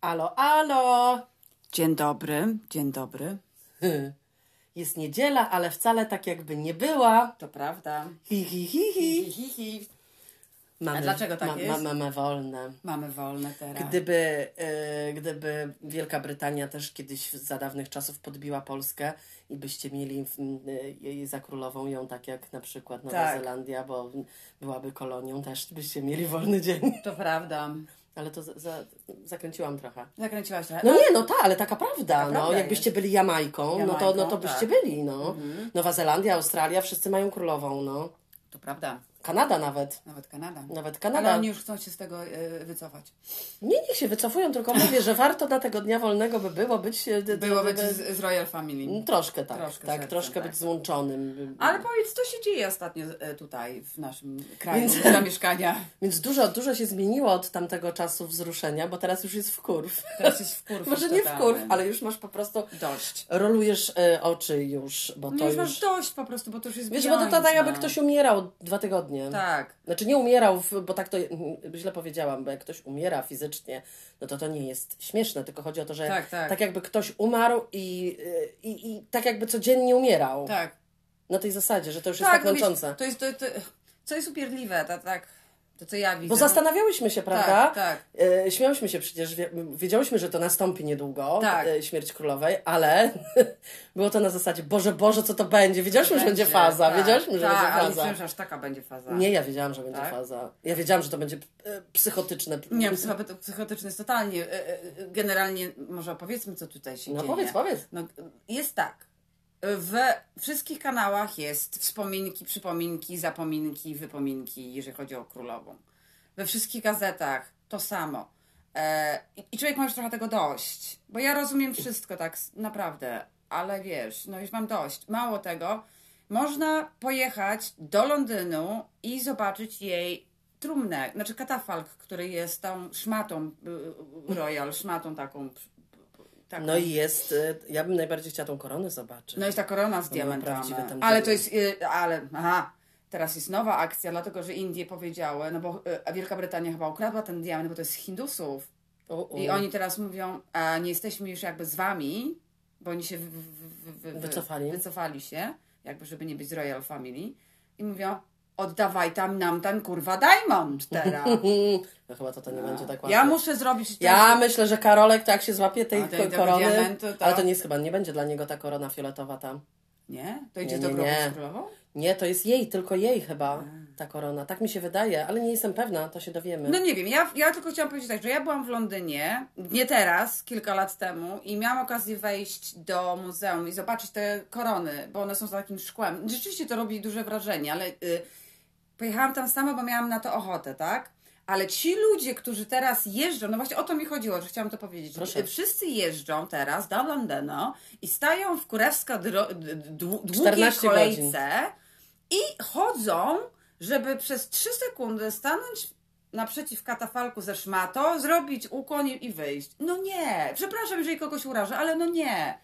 Alo, alo! Dzień dobry, dzień dobry. Jest niedziela, ale wcale tak jakby nie była. To prawda. Hi, hi, hi, hi. Hi, hi. Mamy, A dlaczego tak jest? mamy wolne. Mamy wolne teraz. Gdyby, e, gdyby Wielka Brytania też kiedyś za dawnych czasów podbiła Polskę i byście mieli e, jej za królową ją tak jak na przykład Nowa Tak. Zelandia, bo byłaby kolonią, też byście mieli wolny dzień. To prawda. Ale to za, za, zakręciłam trochę. Zakręciłaś trochę. No nie, no ta, ale taka prawda. Taka no, prawda jakbyście byli Jamajką, no to, no to Jamajką, byście tak. byli. No. Nowa Zelandia, Australia, wszyscy mają królową. No. To prawda. Kanada nawet. Nawet Kanada. Nawet Ale Kanada. oni już chcą się z tego e, wycofać. Nie, niech się wycofują, tylko mówię, że warto na tego dnia wolnego by było być... e, Było być z, z Royal Family. Troszkę tak, Troszkę tak, sercem, troszkę tak. być złączonym. Ale powiedz, co się dzieje ostatnio e, tutaj w naszym kraju Więc- zamieszkania? Więc dużo, dużo się zmieniło od tamtego czasu wzruszenia, bo teraz już jest w kurw. Teraz jest w kurw. Może nie w kurw, ale już masz po prostu... Dość. Rolujesz oczy już, bo No to już masz dość po prostu, bo to już jest Wiesz, bo to tak jakby no. ktoś umierał dwa tygodnie. Tak. Znaczy nie umierał, w, bo tak to źle powiedziałam, bo jak ktoś umiera fizycznie, no to to nie jest śmieszne, tylko chodzi o to, że Tak, tak. jakby ktoś umarł i, i, i tak jakby codziennie umierał. Tak. Na tej zasadzie, że to już jest tak, no wiesz, męczące. to jest, to, to, co jest upierdliwe, to, tak, to co ja widzę. Bo zastanawiałyśmy się, prawda? Tak, tak. E, Śmiałyśmy się przecież, wie, wiedziałyśmy, że to nastąpi niedługo, Tak. e, śmierć królowej, ale było to na zasadzie, Boże, Boże, co to będzie? Wiedziałyśmy, że będzie faza, tak, wiedziałyśmy, że tak, będzie ale faza. myślę, że aż taka będzie faza. Nie, ja wiedziałam, że będzie Tak? faza. Ja wiedziałam, że to będzie e, psychotyczne. Nie, psycho- psychotyczny jest totalnie. e, e, Generalnie, może opowiedzmy, co tutaj się No dzieje. powiedz, powiedz. No, jest tak. We wszystkich kanałach jest wspominki, przypominki, zapominki, wypominki, jeżeli chodzi o królową. We wszystkich gazetach to samo. E, i- człowiek ma już trochę tego dość. Bo ja rozumiem wszystko tak naprawdę, ale wiesz, no już mam dość. Mało tego, można pojechać do Londynu i zobaczyć jej trumnę, znaczy katafalk, który jest tą szmatą y, y, royal, szmatą taką. Taką. No i jest, e, ja bym najbardziej chciała tą koronę zobaczyć. No jest ta korona z diamentami. Ale to jest, y, ale, aha, teraz jest nowa akcja, dlatego że Indie powiedziały, no bo y, Wielka Brytania chyba ukradła ten diament, bo to jest z Hindusów. U, u. I oni teraz mówią, a nie jesteśmy już jakby z wami, bo oni się wy, wy, wy, wy, wy, Wycofali. wycofali się, jakby żeby nie być z Royal Family. I mówią, oddawaj tam nam ten kurwa diamond teraz. No chyba to, to nie będzie tak łatwo. Ja muszę zrobić... Ja też- myślę, że Karolek to jak się złapie tej tej- korony, diamentu, to- ale to nie jest chyba, nie będzie dla niego ta korona fioletowa tam. Nie? To idzie Nie, do nie, grobu nie. królową? Nie, to jest jej, tylko jej chyba ta korona. Tak mi się wydaje, ale nie jestem pewna, to się dowiemy. No nie wiem, ja, ja tylko chciałam powiedzieć tak, że ja byłam w Londynie, nie teraz, kilka lat temu i miałam okazję wejść do muzeum i zobaczyć te korony, bo one są za takim szkłem. Rzeczywiście to robi duże wrażenie, ale y, pojechałam tam sama, bo miałam na to ochotę, tak? Ale ci ludzie, którzy teraz jeżdżą, no właśnie o to mi chodziło, że chciałam to powiedzieć. Proszę. Wszyscy jeżdżą teraz do Londynu i stają w kurewsko długiej 14 kolejce i chodzą, żeby przez 3 sekundy stanąć naprzeciw katafalku ze szmato, zrobić ukłon i i wyjść. No nie, przepraszam, jeżeli kogoś urażę, ale no nie.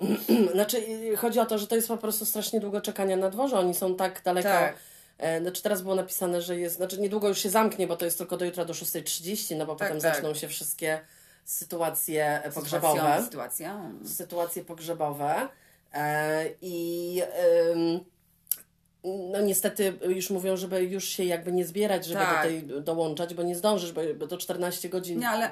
Znaczy, y, chodzi o to, że to jest po prostu strasznie długo czekania na dworze. Oni są tak daleko. Tak. E, Znaczy teraz było napisane, że jest, znaczy niedługo już się zamknie, bo to jest tylko do jutra do 6.30, no bo Tak, potem tak. zaczną się wszystkie sytuacje pogrzebowe. Sytuacja. sytuacje pogrzebowe e, i no niestety już mówią, żeby już się jakby nie zbierać, żeby Tak. do tej dołączać, bo nie zdążysz, bo, bo to 14 godzin. Ale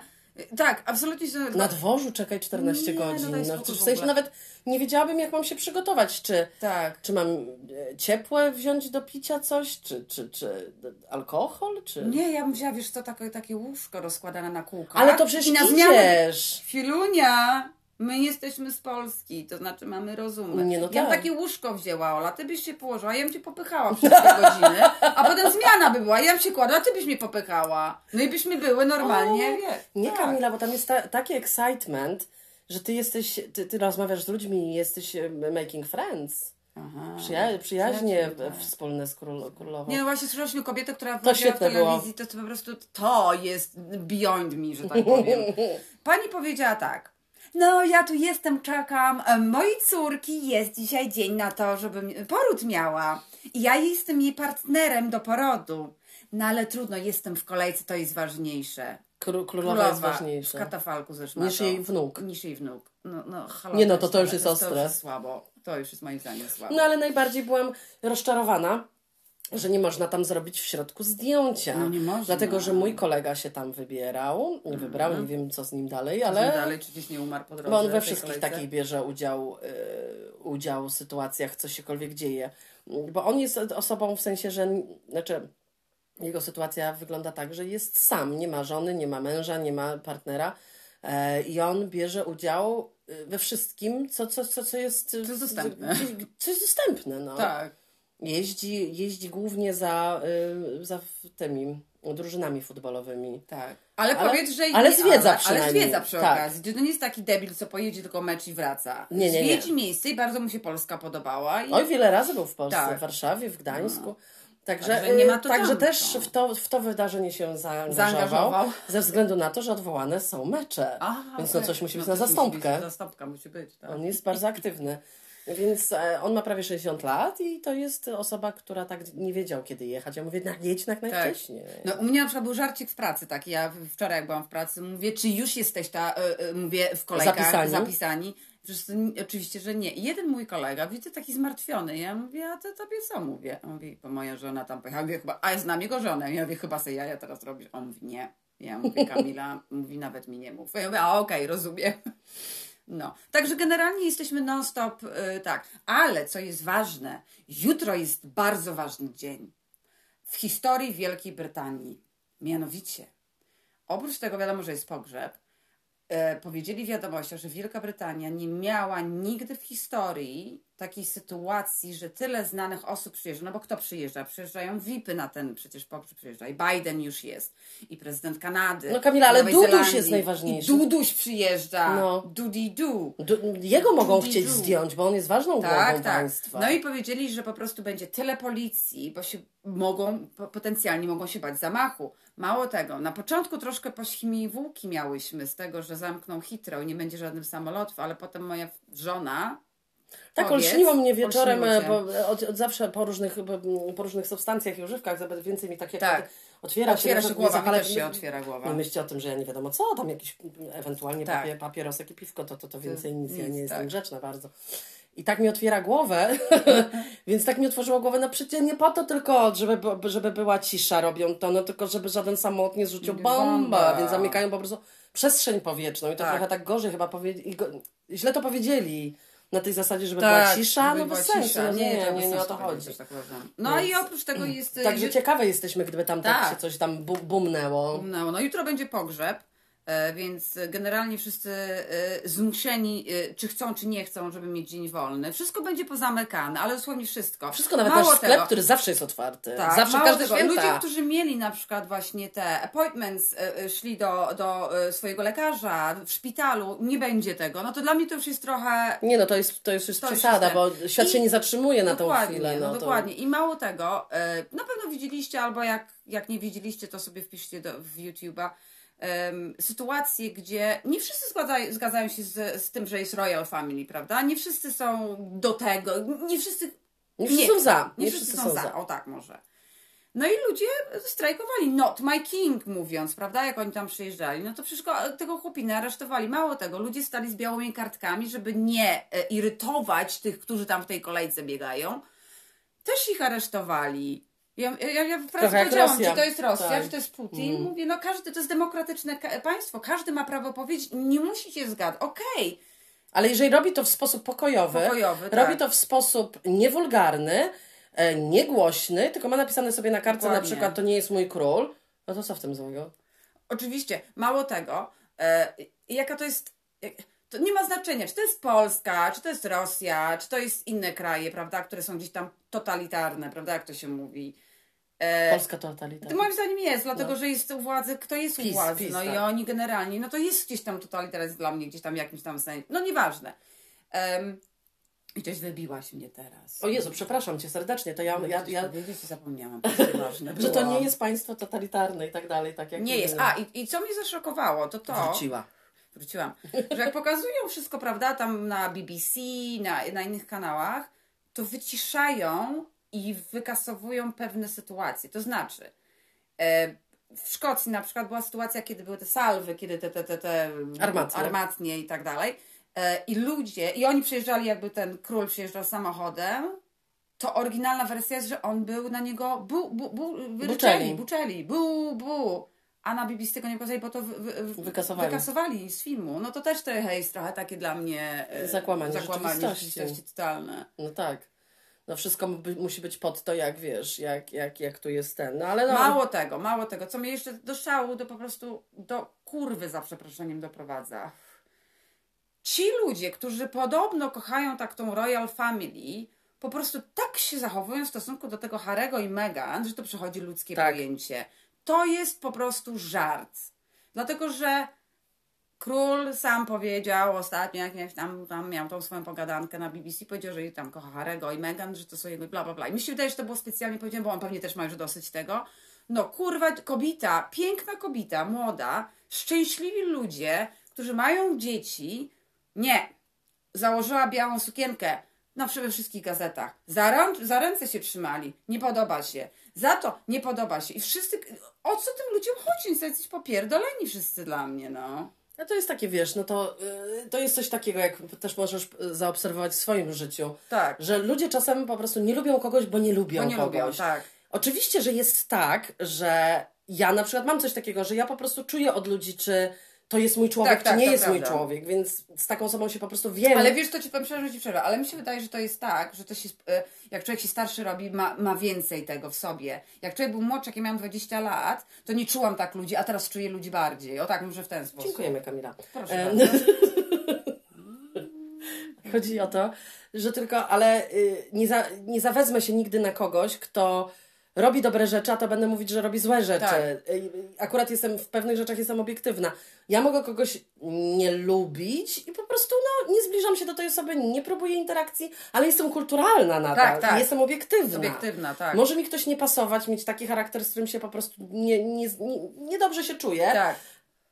tak, absolutnie się... Na dworzu czekaj 14 Nie, no godzin. No, spokój w sensie nawet nie wiedziałabym, jak mam się przygotować. Czy, Tak. czy mam e, ciepłe wziąć do picia coś, czy, czy, czy alkohol, czy... Nie, ja bym wzięła, wiesz co, takie, takie łóżko rozkładane na kółkach. Ale to przecież I na idziesz. zmianę... Filunia! My nie jesteśmy z Polski, to znaczy mamy rozumy. Nie, no ja bym tak. takie łóżko wzięła, Ola, ty byś się położyła, ja bym cię popychała przez te godziny, a potem zmiana by była, ja bym się kładła, ty byś mnie popychała. No i byśmy były normalnie, O, wie. Nie, tak. Kamila, bo tam jest ta, taki excitement, że ty jesteś, ty, ty rozmawiasz z ludźmi i jesteś e, making friends. Aha. Przyja- przyjaźnie tak. wspólne z król, królową. Nie, no właśnie słyszeliśmy kobietę, która To w świetne było. telewizji, to, to po prostu to jest beyond me, że tak powiem. Pani powiedziała tak. No, ja tu jestem, czekam. e, Mojej córki jest dzisiaj dzień na to, żeby poród miała. I ja jestem jej partnerem do porodu. No ale trudno, jestem w kolejce, to jest ważniejsze. Kró- królowa jest w ważniejsza. katafalku ze szmatą. Niż jej wnuk. Niż jej wnuk. No, no, halo, Nie no, to to już jest To ostre. już jest słabo. To już jest moim zdaniem słabo. No ale najbardziej byłam rozczarowana, że nie można tam zrobić w środku zdjęcia. No nie można. Dlatego, że mój kolega się tam wybierał, wybrał, nie wiem co z nim dalej, Ale ale dalej czy gdzieś nie umarł po drodze. bo on we wszystkich kolejce? takich bierze udział, y, udział w sytuacjach, co siekolwiek dzieje. Bo on jest osobą w sensie, że znaczy jego sytuacja wygląda tak, że jest sam, nie ma żony, nie ma męża, nie ma partnera e, i on bierze udział y, we wszystkim, co, co, co, co jest... Co jest dostępne. Co jest dostępne, no. Tak. Jeździ, jeździ głównie za, y, za tymi drużynami futbolowymi. Tak. Ale, Ale- powiedz, że... ale nie- zwiedza ale, ale przynajmniej. zwiedza przy Tak. okazji. To nie jest taki debil, co pojedzie tylko mecz i wraca. Nie, nie, nie. Zwiedzi miejsce i bardzo mu się Polska podobała. I... Oj, wiele razy był w Polsce, Tak. w Warszawie, w Gdańsku. Także, Także nie ma to także tam, też no. w to, w to wydarzenie się zaangażował, Zaangażował. ze względu na to, że odwołane są mecze. Aha, Więc no okej. coś musi być No na zastąpkę. Musi być, zastąpka musi być, tak. On jest bardzo aktywny. Więc e, on ma prawie 60 lat i to jest osoba, która tak nie wiedział, kiedy jechać. Ja mówię, tak, jedź jak najwcześniej. No, u mnie na przykład był żarcik w pracy taki. Ja wczoraj, jak byłam w pracy, mówię, czy już jesteś ta, y, y, mówię, w kolejkach Zapisani? zapisani. Nie- oczywiście, że nie. I jeden mój kolega, widzę, taki zmartwiony. Ja mówię, a to tobie co mówię? On mówi, bo moja żona tam pojechała. Ja mówię, chyba, a ja znam jego żonę. Ja mówię, chyba sobie jaja teraz robisz. On mówi, nie. Ja mówię, Kamila, mówi, nawet mi nie mów. Ja mówię, a okej, rozumiem. No, także generalnie jesteśmy non-stop, y, tak. Ale co jest ważne, jutro jest bardzo ważny dzień w historii Wielkiej Brytanii. Mianowicie, oprócz tego wiadomo, że jest pogrzeb, powiedzieli w wiadomościach, że Wielka Brytania nie miała nigdy w historii takiej sytuacji, że tyle znanych osób przyjeżdża. No bo kto przyjeżdża? Przyjeżdżają VIPy na ten przecież pogrzeb przyjeżdża. I Biden już jest. I prezydent Kanady. No, Kamila, ale Duduś Zelandii. jest najważniejszy. I Duduś przyjeżdża. No. Dudi du. Du- Jego mogą Dudi chcieć zdjąć, bo on jest ważną głową Tak, tak. państwa. No i powiedzieli, że po prostu będzie tyle policji, bo się mogą, po- potencjalnie mogą się bać zamachu. Mało tego, na początku troszkę pośmiewułki miałyśmy z tego, że zamkną Heathrow, nie będzie żadnych samolotów, ale potem moja żona Tak, Powiedz, olśniło mnie wieczorem, bo od, od zawsze po różnych, po różnych substancjach i używkach, więcej mi takie Tak. otwiera, otwiera się, się głowa, też się otwiera głowa. Nie myślcie o tym, że ja nie wiadomo co, tam jakiś ewentualnie Tak. papie, papierosek i piwko, to, to, to więcej nic, ja nic, nie jestem tak. grzeczna bardzo. I tak mi otwiera głowę, więc tak mi otworzyło głowę, no przecież nie po to tylko, żeby, by- żeby była cisza, robią to, no tylko żeby żaden samolot nie zrzucił Bomba. więc zamykają po prostu przestrzeń powietrzną i to Tak. trochę tak gorzej chyba powiedzieli, źle to powiedzieli. Na tej zasadzie, żeby Tak, była cisza, no bez sensu, cisza. no nie, nie, nie, nie o to chodzi. tak. No i oprócz tego jest... Także ju- ciekawe jesteśmy, gdyby tam tak, Tak. się coś tam bu- bumnęło. No, no jutro będzie pogrzeb, więc generalnie wszyscy e, zmuszeni, e, czy chcą, czy nie chcą, żeby mieć dzień wolny. Wszystko będzie pozamykane, ale dosłownie wszystko. Wszystko, nawet Mało nasz sklep, tego, który zawsze jest otwarty. Tak, zawsze każde tego, święta. Ludzie, którzy mieli na przykład właśnie te appointments, e, e, szli do, do e, swojego lekarza w szpitalu, nie będzie tego. No to dla mnie to już jest trochę Nie no, to jest, to jest już To już przesada, jest bo świat I- się nie zatrzymuje na tą chwilę. No, No, to... dokładnie. I mało tego, e, na pewno widzieliście, albo jak, jak nie widzieliście, to sobie wpiszcie do, w YouTube'a. Sytuacje, gdzie nie wszyscy zgadzają, zgadzają się z, z tym, że jest Royal Family, prawda? Nie wszyscy są do tego, nie wszyscy Nie wszyscy są za. nie, wszyscy, są za. O tak, może. No i ludzie strajkowali. Not my king, mówiąc, prawda? Jak oni tam przyjeżdżali. No to przecież go, tego chłopina aresztowali. Mało tego, ludzie stali z białymi kartkami, żeby nie e, irytować tych, którzy tam w tej kolejce biegają. Też ich aresztowali. Ja, ja, ja w pracy Trochę jak powiedziałam, czy to jest Rosja, Tak. czy to jest Putin. Mówię, no każdy, to jest demokratyczne państwo. Każdy ma prawo powiedzieć, nie musicie zgadzać. Okej, Ale jeżeli robi to w sposób pokojowy, Pokojowy, robi tak. to w sposób niewulgarny, e, niegłośny, tylko ma napisane sobie na kartce na Dokładnie. przykład to nie jest mój król, no to co w tym złego? Oczywiście, mało tego, e, jaka to jest. jak- To nie ma znaczenia, czy to jest Polska, czy to jest Rosja, czy to jest inne kraje, prawda, które są gdzieś tam totalitarne, prawda, jak to się mówi. E, Polska totalitarna. to moim zdaniem jest, dlatego No. że jest u władzy, kto jest u władzy, PiS, no i tak. oni generalnie, no to jest gdzieś tam totalitaryzm dla mnie, gdzieś tam jakimś tam sensie, no nieważne. Em, I coś wybiłaś mnie teraz. O Jezu, przepraszam cię serdecznie, to ja, ja, ja Powiedzieć i zapomniałam, że to nie jest państwo totalitarne i tak dalej, tak jak Nie jest. A, i, i co mnie zaszokowało, to to... Wróciła. wróciłam, że jak pokazują wszystko, prawda, tam na BBC, na, na innych kanałach, to wyciszają i wykasowują pewne sytuacje. To znaczy, e, w Szkocji na przykład była sytuacja, kiedy były te salwy, kiedy te, te, te, te Armacje. armatnie i tak dalej. E, I ludzie, i oni przyjeżdżali, jakby ten król przyjeżdżał samochodem, to oryginalna wersja jest, że on był na niego bu, bu, bu, wyryczeli, buczeli, bu, bu. A na BBC tego nie pokazali, bo to wy, wy, Wykasowali. wykasowali z filmu. No to też trochę jest trochę takie dla mnie e, Zakłamanie zakłamanie rzeczywistości. rzeczywistości totalne. No tak. No wszystko musi być pod to, jak wiesz, jak, jak, jak tu jest ten. No ale no. Mało tego, mało tego. Co mnie jeszcze do szału, do po prostu do kurwy za przeproszeniem doprowadza. Ci ludzie, którzy podobno kochają tak tą Royal Family, po prostu tak się zachowują w stosunku do tego Harego i Meghan, że to przechodzi ludzkie Tak. pojęcie. To jest po prostu żart. Dlatego, że król sam powiedział ostatnio, jak tam, tam miał tą swoją pogadankę na BBC, powiedział, że tam kocha Harego i Meghan, że to są jego bla bla bla. I mi się wydaje, że to było specjalnie powiedziane, bo on pewnie też ma już dosyć tego. No kurwa, kobieta, piękna kobieta, młoda, szczęśliwi ludzie, którzy mają dzieci, nie, założyła białą sukienkę na we wszystkich gazetach. Za, rąk, za ręce się trzymali. Nie podoba się. Za to nie podoba się. I wszyscy... O co tym ludziom chodzi? Są jacyś popierdoleni wszyscy dla mnie, no. No to jest takie, wiesz, no to, y, to jest coś takiego, jak też możesz y, zaobserwować w swoim życiu. Tak. Że ludzie czasem po prostu nie lubią kogoś, bo nie lubią Bo nie kogoś. lubią, tak. Oczywiście, że jest tak, że ja na przykład mam coś takiego, że ja po prostu czuję od ludzi, czy to jest mój człowiek, Tak, tak, czy nie jest mój prawda. człowiek, więc z taką osobą się po prostu wiem. Ale wiesz, to ci powiem szczerze, że ci przerwę, ale mi się wydaje, że to jest tak, że to się, e, jak człowiek się starszy robi, ma, ma więcej tego w sobie. Jak człowiek był młodszy, jak ja miałam 20 lat, to nie czułam tak ludzi, a teraz czuję ludzi bardziej. O tak, może w ten sposób. Dziękujemy, Kamila. Proszę E, bardzo. Chodzi o to, że tylko, ale y, nie, za, nie zawezmę się nigdy na kogoś, kto robi dobre rzeczy, a to będę mówić, że robi złe rzeczy. Tak. Akurat jestem w pewnych rzeczach jestem obiektywna. Ja mogę kogoś nie lubić i po prostu no, nie zbliżam się do tej osoby, nie próbuję interakcji, ale jestem kulturalna nadal. Tak, tak. Jestem obiektywna. Obiektywna, tak. Może mi ktoś nie pasować, mieć taki charakter, z którym się po prostu nie, nie, nie, niedobrze się czuję. Tak.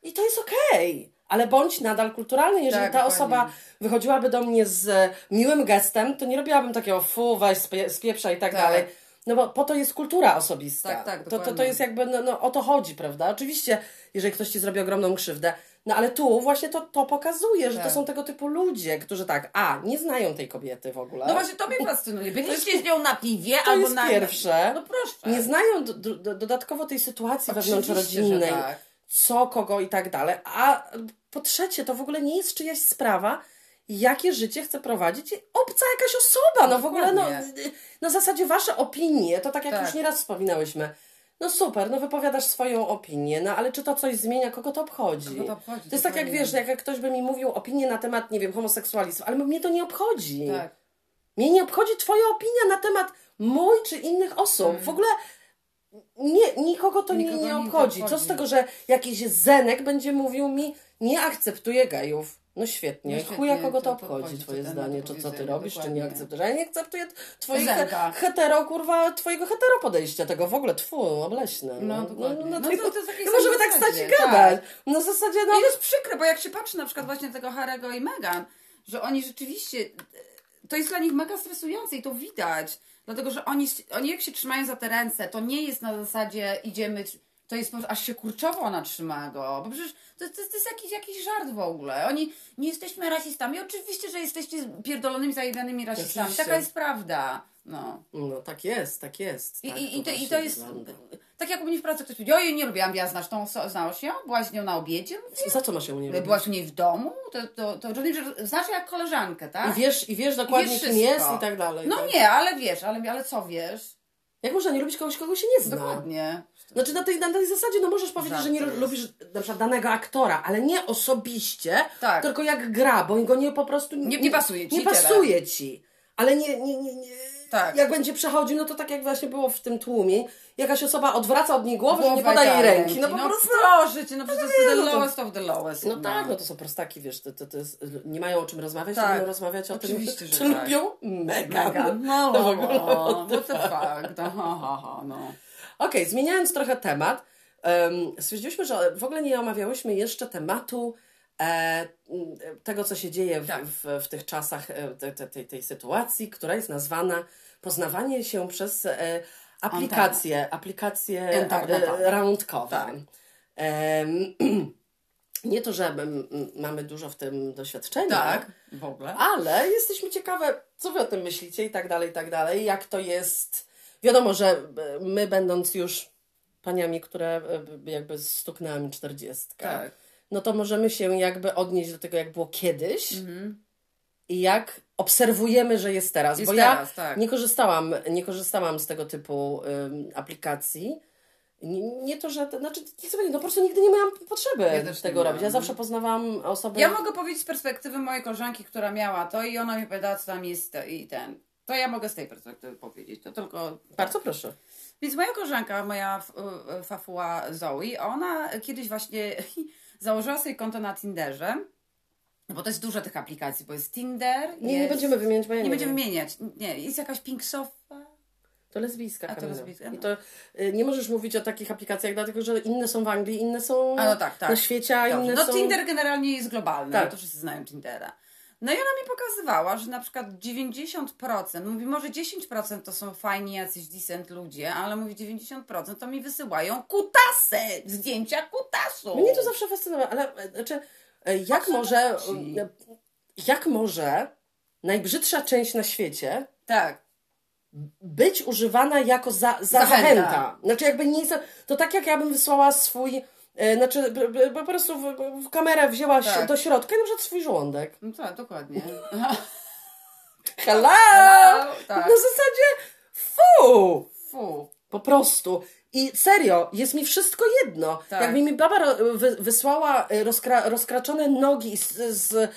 I to jest okej. Ale bądź nadal kulturalny. Jeżeli Tak, ta osoba wychodziłaby do mnie z miłym gestem, to nie robiłabym takiego fu, weź, spie, spieprza i tak, Tak. dalej. No bo po to jest kultura osobista. Tak, tak, to, to, to jest jakby, no, no o to chodzi, prawda? Oczywiście, jeżeli ktoś ci zrobi ogromną krzywdę, no ale tu właśnie to, to pokazuje, że to Tak. są tego typu ludzie, którzy tak, a, nie znają tej kobiety w ogóle. No właśnie, to mnie fascynuje. Byliście z nią na piwie to albo jest na... pierwsze. No proszę. Nie znają do, do, dodatkowo tej sytuacji wewnątrzrodzinnej, tak. co, kogo i tak dalej. A po trzecie, to w ogóle nie jest czyjaś sprawa, jakie życie chce prowadzić obca jakaś osoba. No w ogóle, no, Dokładnie. na zasadzie wasze opinie, to tak jak Tak. już nieraz wspominałyśmy. No super, no wypowiadasz swoją opinię, no ale czy to coś zmienia, kogo to obchodzi? Kogo to obchodzi, to jest tak jak wiesz, jak ktoś by mi mówił opinię na temat, nie wiem, homoseksualizmu, ale mnie to nie obchodzi. Tak. Mnie nie obchodzi Twoja opinia na temat mój czy innych osób. W ogóle nie, nikogo to Nikogo nie, nie obchodzi. Co z tego, że jakiś zenek będzie mówił mi, nie akceptuję gejów. No świetnie. No świetnie, Chuja kogo to obchodzi, obchodzi, twoje zdanie, czy co ty robisz, czy nie dokładnie. akceptujesz. Ja nie akceptuję twojego hetero, kurwa, twojego hetero podejścia, tego w ogóle, tfu, obleśne. No, dokładnie. no, No tej- to- to no możemy tak stać i gadać. No w zasadzie, no... I to jest przykre, bo jak się patrzy na przykład właśnie na tego Harego i Meghan, że oni rzeczywiście, to jest dla nich mega stresujące i to widać. Dlatego, że oni, oni jak się trzymają za te ręce, to nie jest na zasadzie idziemy, to jest aż się kurczowo ona trzyma go. Bo przecież to, to, to jest jakiś, jakiś żart w ogóle. Oni, nie jesteśmy rasistami. Oczywiście, że jesteście pierdolonymi, zajebionymi rasistami. Oczywiście. Taka jest prawda. No. No tak jest, tak jest. I, tak i, i, to, I to jest. wygląda. Tak jak u mnie w pracy ktoś powiedział, ojej, nie lubiłam, ja znasz tą, znasz ją? Byłaś z nią na obiedzie? Mówię, Za co masz ją nie lubić? Byłaś u niej w domu? To, to, to rozumiem, że znasz ją jak koleżankę, tak? I wiesz, i wiesz dokładnie, wiesz kim jest i tak dalej. No tak. nie, ale wiesz, ale, ale co wiesz? Jak można nie lubić kogoś, kogo się nie zna? Dokładnie. Znaczy na tej, na tej zasadzie, no możesz powiedzieć, Żart że nie jest. lubisz na przykład danego aktora, ale nie osobiście, Tak. tylko jak gra, bo go nie po prostu... Nie- nie pasuje ci, Nie tyle. pasuje ci. Ale nie, nie, nie, nie. Tak. Jak będzie przechodził, no to tak jak właśnie było w tym tłumie, jakaś osoba odwraca od niej głowę, że nie Głowę podaje jej tak, ręki. No po prostu... proszę cię, no przecież to jest no the to- lowest of the lowest. No tak, no to są prostaki, wiesz, to, to, to jest, nie mają o czym rozmawiać, to Tak. będą rozmawiać o tym, Oczywiście, że czy tak. lubią mega. Mega. No, To w ogóle, what the fuck, no, ha, ha, ha, no. Okej, zmieniając trochę temat, em, stwierdziliśmy, że w ogóle nie omawiałyśmy jeszcze tematu tego, co się dzieje w, Tak. w, w tych czasach, e, te, te, tej, tej sytuacji, która jest nazwana poznawanie się przez e, aplikacje, aplikacje e, randkowe. Tak. Em, nie to, że mamy dużo w tym doświadczenia, Tak, w ogóle. ale jesteśmy ciekawe, co wy o tym myślicie i tak dalej, i tak dalej. Jak to jest. Wiadomo, że e, my, będąc już paniami, które e, jakby stuknęła mi czterdziestka, Tak. No to możemy się jakby odnieść do tego, jak było kiedyś Mhm. i jak obserwujemy, że jest teraz. Jest Bo ja teraz, tak. nie korzystałam, nie korzystałam z tego typu ym, aplikacji. Nie, nie to, że. To, znaczy, nie powiedzieć, no po prostu nigdy nie miałam potrzeby Ja tego robić. Ja zawsze poznawałam osoby. Ja mogę powiedzieć z perspektywy mojej koleżanki, która miała to i ona mi powiedziała, co tam jest i ten. To ja mogę z tej perspektywy powiedzieć. To tylko. Bardzo proszę. Więc moja koleżanka, moja y, fafuła Zoe, ona kiedyś właśnie założyła sobie konto na Tinderze. No Bo to jest dużo tych aplikacji, bo jest Tinder. Nie, jest... nie będziemy wymieniać, bo ja nie, Nie będziemy wymieniać. Nie, jest jakaś Pink Sofa. To lesbijska. A, to lesbijska, I no. to y, nie możesz mówić o takich aplikacjach, dlatego że inne są w Anglii, inne są no tak, tak. na świecie, a Dobrze. inne No są. Tinder generalnie jest globalny, Tak. no to wszyscy znają Tindera. No i ona mi pokazywała, że na przykład 90%, mówi może 10% to są fajni jacyś decent ludzie, ale mówi 90% to mi wysyłają kutasy, zdjęcia kutasu. Mnie to zawsze fascynowało, ale znaczy, e, jak co może, e, jak może najbrzydsza część na świecie Tak, być używana jako za, za Zachęta. zachęta. Znaczy jakby nie to tak jak ja bym wysłała swój, znaczy b, b, po prostu w, w kamerę wzięła Tak. do środka i na przykład swój żołądek. no tak, dokładnie. Hello! Hello, tak. Na zasadzie fu! Fu. Po prostu. I serio, jest mi wszystko jedno. Tak. Jakby mi baba wysłała e, rozkra, rozkraczone nogi z, z,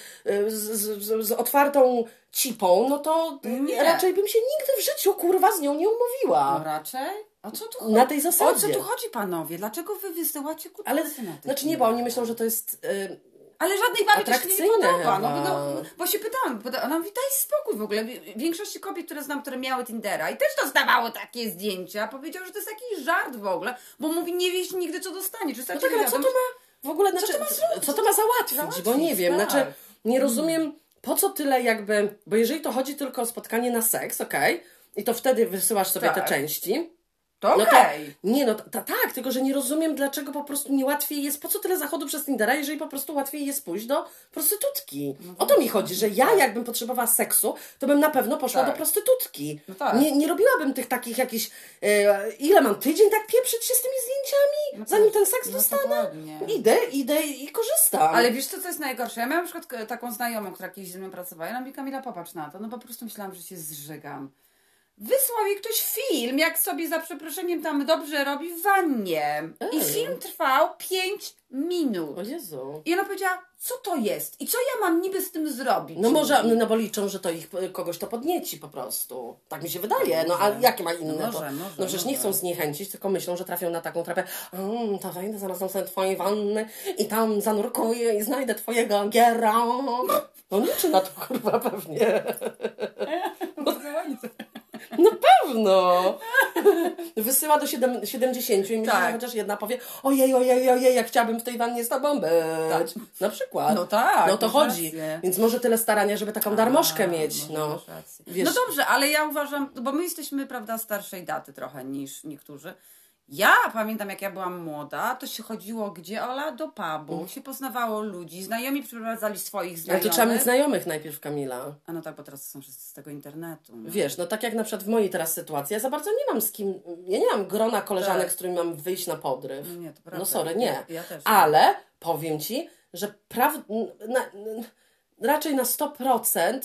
z, z, z, z otwartą cipą, no to Nie. raczej bym się nigdy w życiu, kurwa, z nią nie umówiła. No raczej? O co tu chodzi? Na tej O co zasadzie. tu chodzi, panowie? Dlaczego wy wysyłacie kutasy Ale, na tych znaczy nie, bo oni myślą, że to jest... y, Ale żadnej babie to się nie podoba. No, chyba. no, bo się pytałam, ona mówi, daj spokój w ogóle. Wi- Większość kobiet, które znam, które miały Tindera i też dostawało takie zdjęcia, powiedział, że to jest jakiś żart w ogóle, bo mówi, nie wieś nigdy, co dostanie. Czy No tak, ale co to ma w ogóle, znaczy, to ma zrobić? co to ma załatwić? Załatwić, Bo nie wiem, tak. znaczy nie rozumiem po co tyle jakby, bo jeżeli to chodzi tylko o spotkanie na seks, okej, i to wtedy wysyłasz sobie te Tak. części, To no okej. to, nie no, ta, tak, tylko że nie rozumiem dlaczego po prostu nie łatwiej jest, po co tyle zachodu przez Tindera, jeżeli po prostu łatwiej jest pójść do prostytutki. O to mi chodzi, że ja jakbym potrzebowała seksu, to bym na pewno poszła Tak. do prostytutki. No tak. nie, nie robiłabym tych takich jakichś, e, ile mam, tydzień tak pieprzyć się z tymi zdjęciami, zanim ten seks no dostanę? Idę, idę i korzystam. Ale wiesz co, co jest najgorsze? Ja miałam na przykład taką znajomą, która kiedyś ze mną pracowała i ona mówi, Kamila, popatrz na to. No po prostu myślałam, że się zżygam. Wysłał jej ktoś film, jak sobie za przeproszeniem tam dobrze robi w wannie. I Ej. film trwał 5 minut. O Jezu. I ona powiedziała, co to jest? I co ja mam niby z tym zrobić? No może, no bo liczą, że to ich kogoś to podnieci po prostu. Tak mi się wydaje. No a jakie ma inne No może, to? może, no przecież nie może. chcą zniechęcić, tylko myślą, że trafią na taką trapę. Mm, to wejdę zaraz do twojej wanny i tam zanurkuję i znajdę twojego giera. No liczy na to kurwa pewnie. No pewno. Wysyła do siedem, 70 i myślę, Tak. chociaż jedna powie ojej, ojej, ojej, jak chciałabym w tej wannie z tobą być. Na przykład. No tak, No to chodzi. rację. Więc może tyle starania, żeby taką darmożkę A, mieć. No. masz rację. Wiesz- no dobrze, ale ja uważam, bo my jesteśmy, prawda, starszej daty trochę niż niektórzy. Ja pamiętam, jak ja byłam młoda, to się chodziło gdzie, Ola? Do pubu, się poznawało ludzi, znajomi przyprowadzali swoich Ale znajomych. to trzeba mieć znajomych najpierw, Kamila. A no tak, bo teraz są wszyscy z tego internetu. No. Wiesz, no tak jak na przykład w mojej teraz sytuacji, ja za bardzo nie mam z kim, ja nie mam grona koleżanek, Tak. z którymi mam wyjść na podryw. No nie, to prawda. No sorry, nie. Ja, ja też. Ale powiem Ci, że praw... na, raczej na 100% e,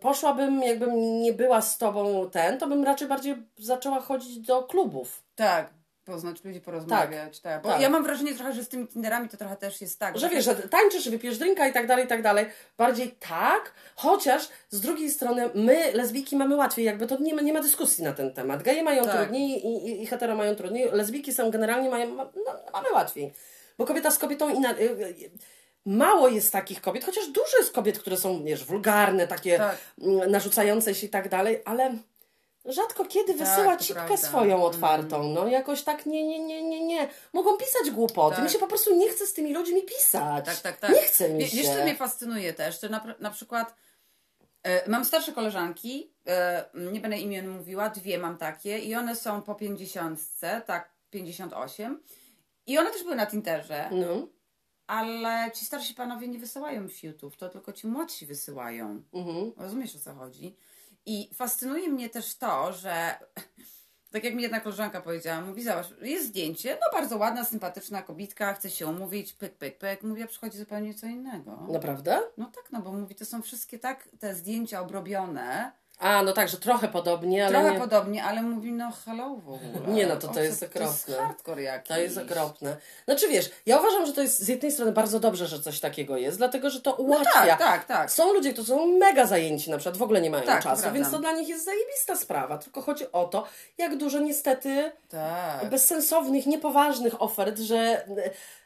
poszłabym, jakbym nie była z Tobą ten, to bym raczej bardziej zaczęła chodzić do klubów. Tak, poznać ludzi, porozmawiać, tak. Bo tak. ja mam wrażenie trochę, że z tymi Tinderami to trochę też jest tak. Że wiesz, że tańczysz, wypijesz drinka i tak dalej, i tak dalej. Bardziej tak, chociaż z drugiej strony my, lesbijki, mamy łatwiej, jakby to nie ma, nie ma dyskusji na ten temat. Geje mają Tak. trudniej i, i, i hetero mają trudniej. Lesbijki są generalnie, mają, ma, no, mamy łatwiej. Bo kobieta z kobietą inaczej... Mało jest takich kobiet, chociaż dużo jest kobiet, które są, wiesz, wulgarne, takie Tak. mm, narzucające się i tak dalej, ale rzadko kiedy Tak, wysyła to cipkę prawda. Mhm. swoją otwartą. No jakoś tak nie, nie, nie, nie, nie. Mogą pisać głupoty. Tak. Mi się po prostu nie chce z tymi ludźmi pisać. Tak, tak, tak. Nie chce mi się. Wiesz, co mnie fascynuje też? Że na, na przykład E, Mam starsze koleżanki, e, nie będę imion mówiła, dwie mam takie i one są po 50, tak, 58. I one też były na Tinderze, No. Ale ci starsi panowie nie wysyłają fiutów, to tylko ci młodsi wysyłają. Mhm. Rozumiesz o co chodzi? I fascynuje mnie też to, że tak jak mi jedna koleżanka powiedziała, mówi, zobacz, jest zdjęcie, no bardzo ładna, sympatyczna kobitka, chce się umówić, pyk, pyk, pyk. Mówi, a przychodzi zupełnie co innego. Naprawdę? No tak, no bo mówi, to są wszystkie tak te zdjęcia obrobione, A, no tak, że trochę podobnie, ale trochę nie, podobnie, ale mówi, no hello w ogóle. Nie, no to to jest To jest okropne. hardcore jakiś. To jest okropne. Znaczy wiesz, ja uważam, że to jest z jednej strony bardzo dobrze, że coś takiego jest, dlatego że to ułatwia. tak, tak, tak. Są ludzie, którzy są mega zajęci, na przykład w ogóle nie mają Tak, czasu, więc to dla nich jest zajebista sprawa. Tylko chodzi o to, jak dużo niestety Tak. bezsensownych, niepoważnych ofert, że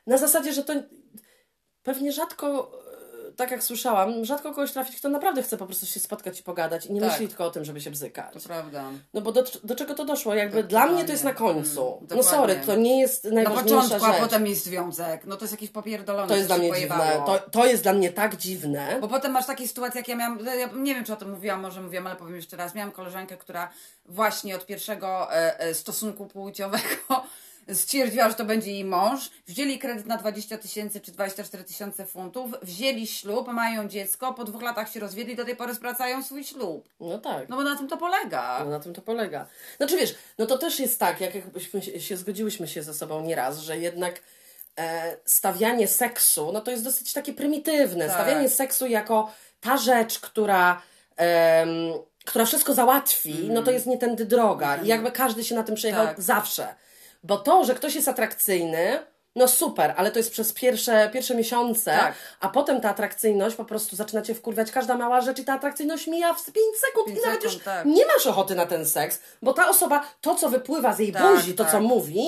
na zasadzie, że to pewnie rzadko, tak jak słyszałam, rzadko kogoś trafić, kto naprawdę chce po prostu się spotkać i pogadać i nie Tak. myśli tylko o tym, żeby się bzykać. To prawda. No bo do, do czego to doszło? Jakby Tak, dla mnie to jest na końcu. Mm, no sorry, to nie jest Na najważniejsza początku, a rzecz. potem jest związek. No to jest jakieś popierdolone. To jest dla mnie dziwne. To, to jest dla mnie tak dziwne. Bo potem masz takie sytuacje, jak ja miałam, ja nie wiem, czy o tym mówiłam, może mówiłam, ale powiem jeszcze raz. Miałam koleżankę, która właśnie od pierwszego e, e, stosunku płciowego stwierdziła, że to będzie jej mąż. Wzięli kredyt na 20 tysięcy czy 24 tysiące funtów, wzięli ślub, mają dziecko, po dwóch latach się rozwiedli i do tej pory sprawdzają swój ślub. No tak. No bo na tym to polega. No na tym to polega. Znaczy wiesz, no to też jest tak, jak jakbyśmy się, zgodziłyśmy się ze sobą nieraz, że jednak e, stawianie seksu, no to jest dosyć takie prymitywne. Tak. Stawianie seksu jako ta rzecz, która, em, która wszystko załatwi, no to jest nie tędy droga. I jakby każdy się na tym przejechał Mhm. Tak. zawsze. Bo to, że ktoś jest atrakcyjny, no super, ale to jest przez pierwsze, pierwsze miesiące, Tak. a potem ta atrakcyjność po prostu zaczyna cię wkurwiać każda mała rzecz i ta atrakcyjność mija w 5 sekund Pięć i nawet sekund, już tak. nie masz ochoty na ten seks, bo ta osoba, to co wypływa z jej Tak, buzi, to tak. co mówi,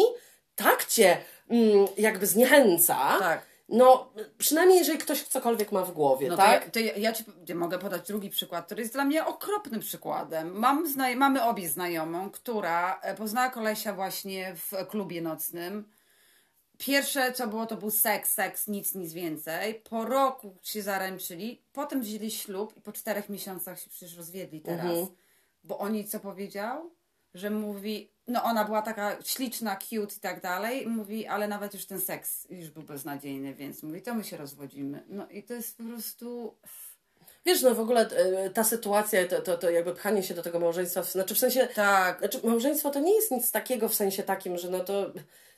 tak cię mm, jakby zniechęca. Tak. No, przynajmniej jeżeli ktoś cokolwiek ma w głowie, No tak? to, ja, to ja, ja ci ja mogę podać drugi przykład, który jest dla mnie okropnym przykładem. Mam znaj- mamy obie znajomą, która e, poznała kolesia właśnie w klubie nocnym. Pierwsze co było, to był seks, seks, nic, nic więcej. Po roku się zaręczyli, potem wzięli ślub i po czterech miesiącach się przecież rozwiedli teraz. Mhm. Bo oni co powiedział? Że mówi, no ona była taka śliczna, cute i tak dalej. Mówi, ale nawet już ten seks już był beznadziejny, więc mówi, to my się rozwodzimy. No i to jest po prostu... Wiesz, no w ogóle e, ta sytuacja, to, to, to jakby pchanie się do tego małżeństwa, znaczy w sensie, Tak, znaczy małżeństwo to nie jest nic takiego w sensie takim, że no to,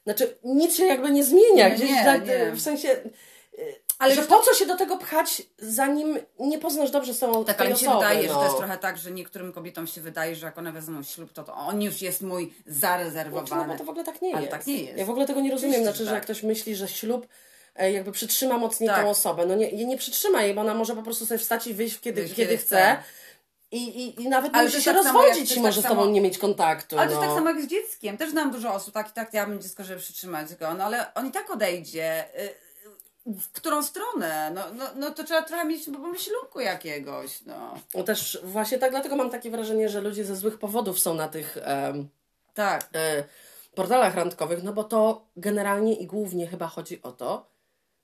znaczy nic się jakby nie zmienia, Nie, gdzieś nie, tak, nie. w sensie, e, Ale że po co się do tego pchać, zanim nie poznasz dobrze sobą Tak, tej ale mi się osoby, wydaje, że no. to jest trochę tak, że niektórym kobietom się wydaje, że jak one wezmą ślub, to, to on już jest mój Znaczy, no zarezerwowany. bo to w ogóle tak nie Ale jest. tak nie jest. Ja w ogóle tego nie rozumiem. Oczywiście, Znaczy, że że jak tak. ktoś myśli, że ślub e, jakby przytrzyma mocniej Tak. tą osobę. No nie, nie przytrzyma jej, bo ona może po prostu sobie wstać i wyjść kiedy, Wyjść, kiedy, kiedy chce. chce. I, i, I nawet Ale musi się tak rozwodzić i jest może tak z tobą samo- nie mieć kontaktu. Ale to no. jest tak samo jak z dzieckiem. Też znam dużo osób, tak, tak, ja mam dziecko, żeby przytrzymać go, no ale on i tak odejdzie. Y, W którą stronę? No, no, no to trzeba trochę mieć pomyślunku jakiegoś, no. No Też właśnie tak, dlatego mam takie wrażenie, że ludzie ze złych powodów są na tych em, Tak. e, portalach randkowych, no bo to generalnie i głównie chyba chodzi o to,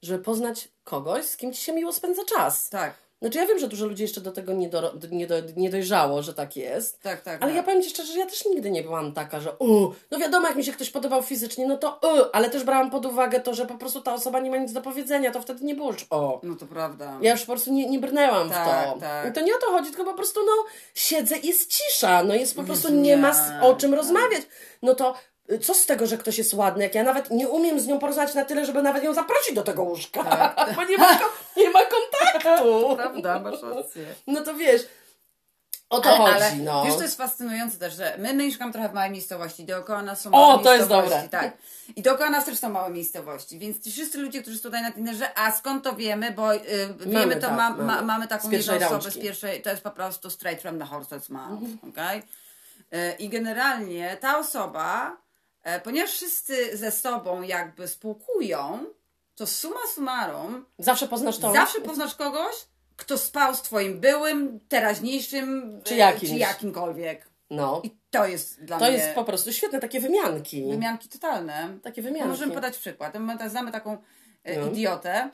żeby poznać kogoś, z kim ci się miło spędza czas. Tak, Znaczy ja wiem, że dużo ludzi jeszcze do tego nie, do, nie, do, nie dojrzało, że tak jest. tak, tak. Ale tak. ja powiem Ci szczerze, że ja też nigdy nie byłam taka, że u, no wiadomo, jak mi się ktoś podobał fizycznie, no to u, ale też brałam pod uwagę to, że po prostu ta osoba nie ma nic do powiedzenia, to wtedy nie było już o. No to prawda. Ja już po prostu nie, nie brnęłam Tak, w to. tak. I to nie o to chodzi, tylko po prostu no siedzę i jest cisza, no jest po prostu nie ma nie, z, o czym rozmawiać. No to co z tego, że ktoś jest ładny, jak ja nawet nie umiem z nią porozmawiać na tyle, żeby nawet ją zaprosić do tego łóżka, bo nie ma, nie ma kontaktu. Prawda, masz rację. No to wiesz, o to Ale, chodzi, ale no. wiesz, to jest fascynujące też, że my mieszkamy trochę w małej miejscowości, dookoła nas są O, małe to jest miejscowości, dobre. Tak. I dookoła nas też są małe miejscowości, więc ci wszyscy ludzie, którzy są tutaj na Tinderze, a skąd to wiemy, bo y, wiemy to, tak, ma, ma, mamy. mamy taką Z jedną osobę z rączki. pierwszej, to jest po prostu straight from the horse's mouth, Mhm. okej? Y, I generalnie ta osoba, ponieważ wszyscy ze sobą jakby spółkują, to summa summarum Zawsze poznasz tą... Zawsze poznasz kogoś, kto spał z twoim byłym, teraźniejszym Czy e, jakimś. czy jakimkolwiek. No. I to jest dla To mnie jest po prostu świetne, takie wymianki. wymianki totalne. Takie wymianki. Możemy podać przykład. My znamy taką e, No. idiotę,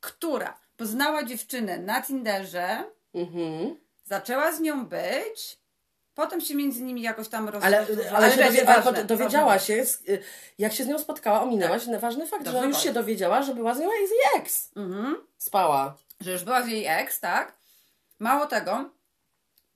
która poznała dziewczynę na Tinderze, Mhm. Zaczęła z nią być, potem się między nimi jakoś tam roz... Ale, ale, się wiesz, dowie, ważne, ale dowiedziała ważne. się, y, jak się z nią spotkała, ominęłaś ważny fakt, że Dobrze, już tak. się dowiedziała, że była z nią jej ex. Mhm. Spała. Że już była z jej ex, tak? Mało tego,